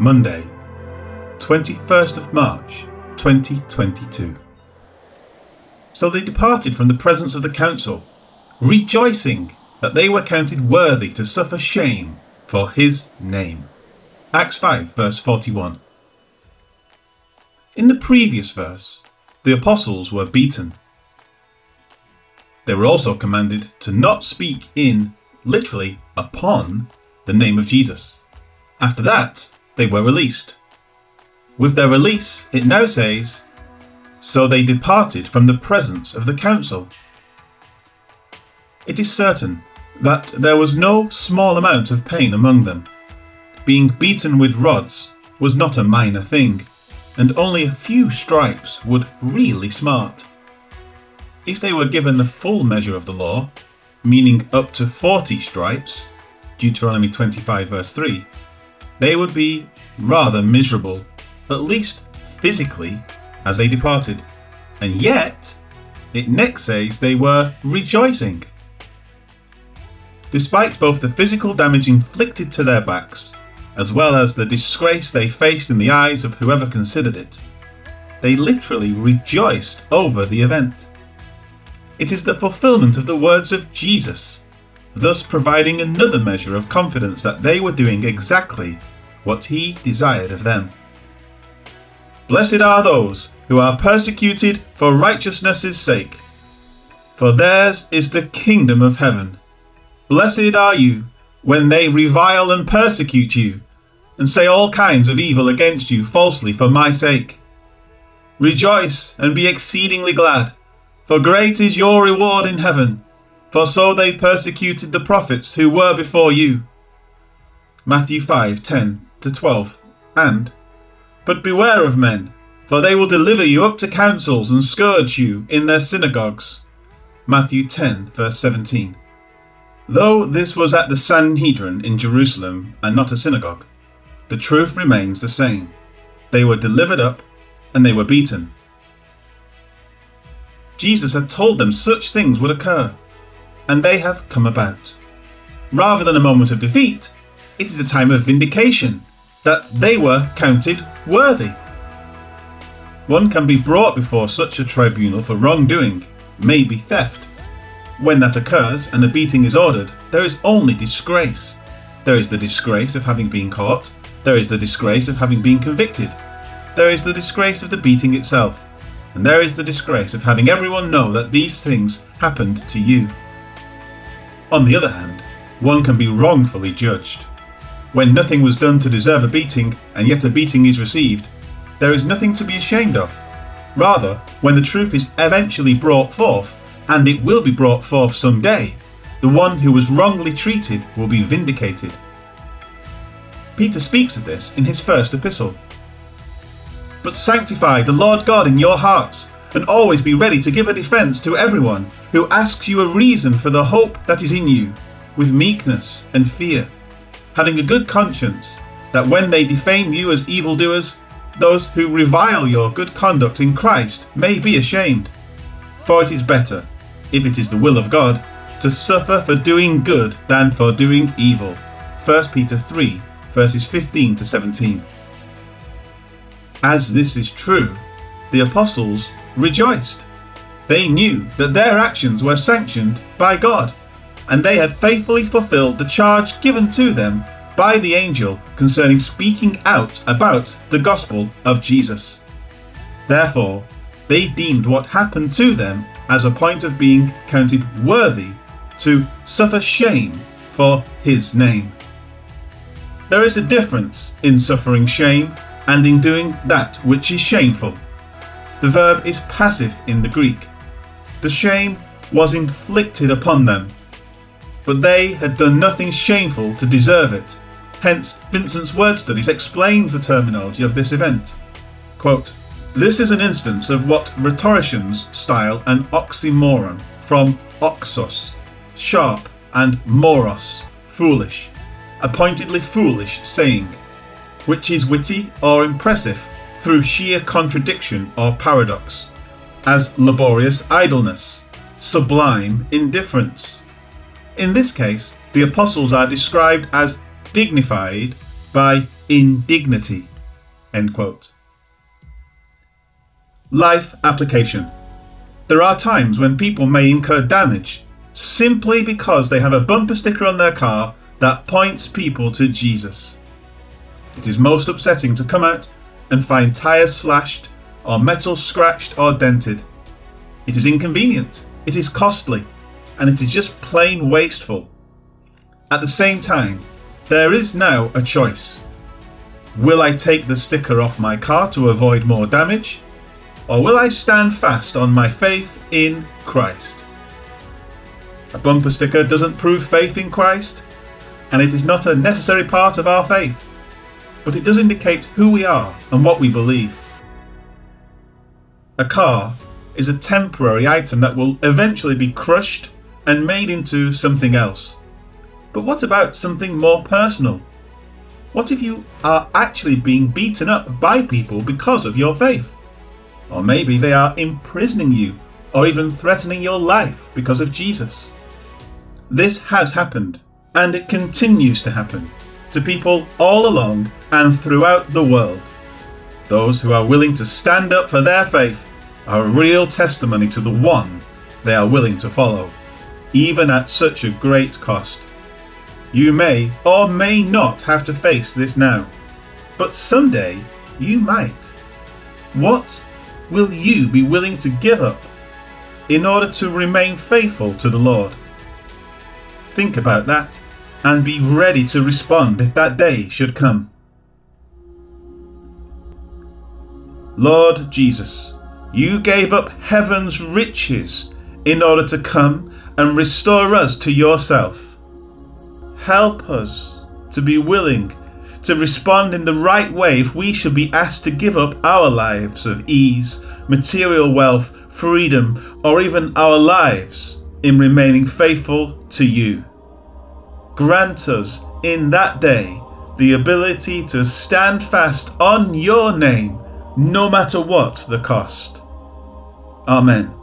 Monday, 21st of March, 2022. So they departed from the presence of the council, rejoicing that they were counted worthy to suffer shame for his name. Acts 5, verse 41. In the previous verse, the apostles were beaten. They were also commanded to not speak in, literally, upon the name of Jesus. After that, they were released. With their release, it now says, So they departed from the presence of the council. It is certain that there was no small amount of pain among them. Being beaten with rods was not a minor thing, and only a few stripes would really smart. If they were given the full measure of the law, meaning up to 40 stripes, Deuteronomy 25, verse 3, they would be rather miserable, at least physically, as they departed. And yet, it next says they were rejoicing. Despite both the physical damage inflicted to their backs, as well as the disgrace they faced in the eyes of whoever considered it, they literally rejoiced over the event. It is the fulfillment of the words of Jesus, thus providing another measure of confidence that they were doing exactly what he desired of them. Blessed are those who are persecuted for righteousness' sake, for theirs is the kingdom of heaven. Blessed are you when they revile and persecute you, and say all kinds of evil against you falsely for my sake. Rejoice and be exceedingly glad, for great is your reward in heaven, for so they persecuted the prophets who were before you. Matthew 5:10 to 12. And, But beware of men, for they will deliver you up to councils and scourge you in their synagogues. Matthew 10, verse 17. Though this was at the Sanhedrin in Jerusalem and not a synagogue, the truth remains the same. They were delivered up and they were beaten. Jesus had told them such things would occur, and they have come about. Rather than a moment of defeat, it is a time of vindication that they were counted worthy. One can be brought before such a tribunal for wrongdoing, maybe theft. When that occurs and a beating is ordered, there is only disgrace. There is the disgrace of having been caught, there is the disgrace of having been convicted, there is the disgrace of the beating itself, and there is the disgrace of having everyone know that these things happened to you. On the other hand, one can be wrongfully judged. When nothing was done to deserve a beating, and yet a beating is received, there is nothing to be ashamed of. Rather, when the truth is eventually brought forth, and it will be brought forth some day, the one who was wrongly treated will be vindicated. Peter speaks of this in his first epistle. But sanctify the Lord God in your hearts, and always be ready to give a defense to everyone who asks you a reason for the hope that is in you, with meekness and fear having a good conscience, that when they defame you as evildoers, those who revile your good conduct in Christ may be ashamed. For it is better, if it is the will of God, to suffer for doing good than for doing evil. 1 Peter 3, verses 15 to 17. As this is true, the apostles rejoiced. They knew that their actions were sanctioned by God and they had faithfully fulfilled the charge given to them by the angel concerning speaking out about the gospel of Jesus. Therefore, they deemed what happened to them as a point of being counted worthy to suffer shame for his name. There is a difference in suffering shame and in doing that which is shameful. The verb is passive in the Greek. The shame was inflicted upon them but they had done nothing shameful to deserve it. Hence, Vincent's Word Studies explains the terminology of this event. Quote, this is an instance of what rhetoricians style an oxymoron, from oxos, sharp, and moros, foolish, a pointedly foolish saying, which is witty or impressive through sheer contradiction or paradox, as laborious idleness, sublime indifference, in this case, the apostles are described as dignified by indignity. Life application. There are times when people may incur damage simply because they have a bumper sticker on their car that points people to Jesus. It is most upsetting to come out and find tyres slashed or metal scratched or dented. It is inconvenient, it is costly, and it is just plain wasteful. At the same time, there is now a choice. Will I take the sticker off my car to avoid more damage? Or will I stand fast on my faith in Christ? A bumper sticker doesn't prove faith in Christ, and it is not a necessary part of our faith, but it does indicate who we are and what we believe. A car is a temporary item that will eventually be crushed and made into something else. But what about something more personal? What if you are actually being beaten up by people because of your faith? Or maybe they are imprisoning you or even threatening your life because of Jesus. This has happened, and it continues to happen to people all along and throughout the world. Those who are willing to stand up for their faith are a real testimony to the one they are willing to follow, even at such a great cost. You may or may not have to face this now, but someday you might. What will you be willing to give up in order to remain faithful to the Lord? Think about that and be ready to respond if that day should come. Lord Jesus, you gave up heaven's riches in order to come and restore us to yourself. Help us to be willing to respond in the right way if we should be asked to give up our lives of ease, material wealth, freedom, or even our lives in remaining faithful to you. Grant us in that day the ability to stand fast on your name, no matter what the cost. Amen.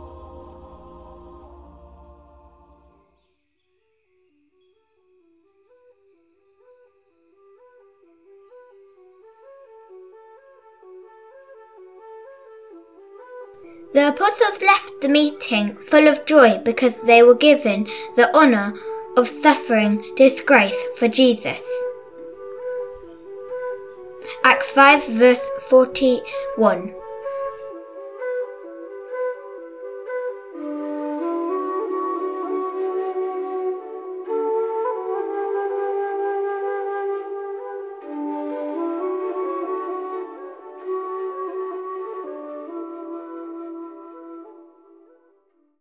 The apostles left the meeting full of joy because they were given the honour of suffering disgrace for Jesus. Acts 5, verse 41.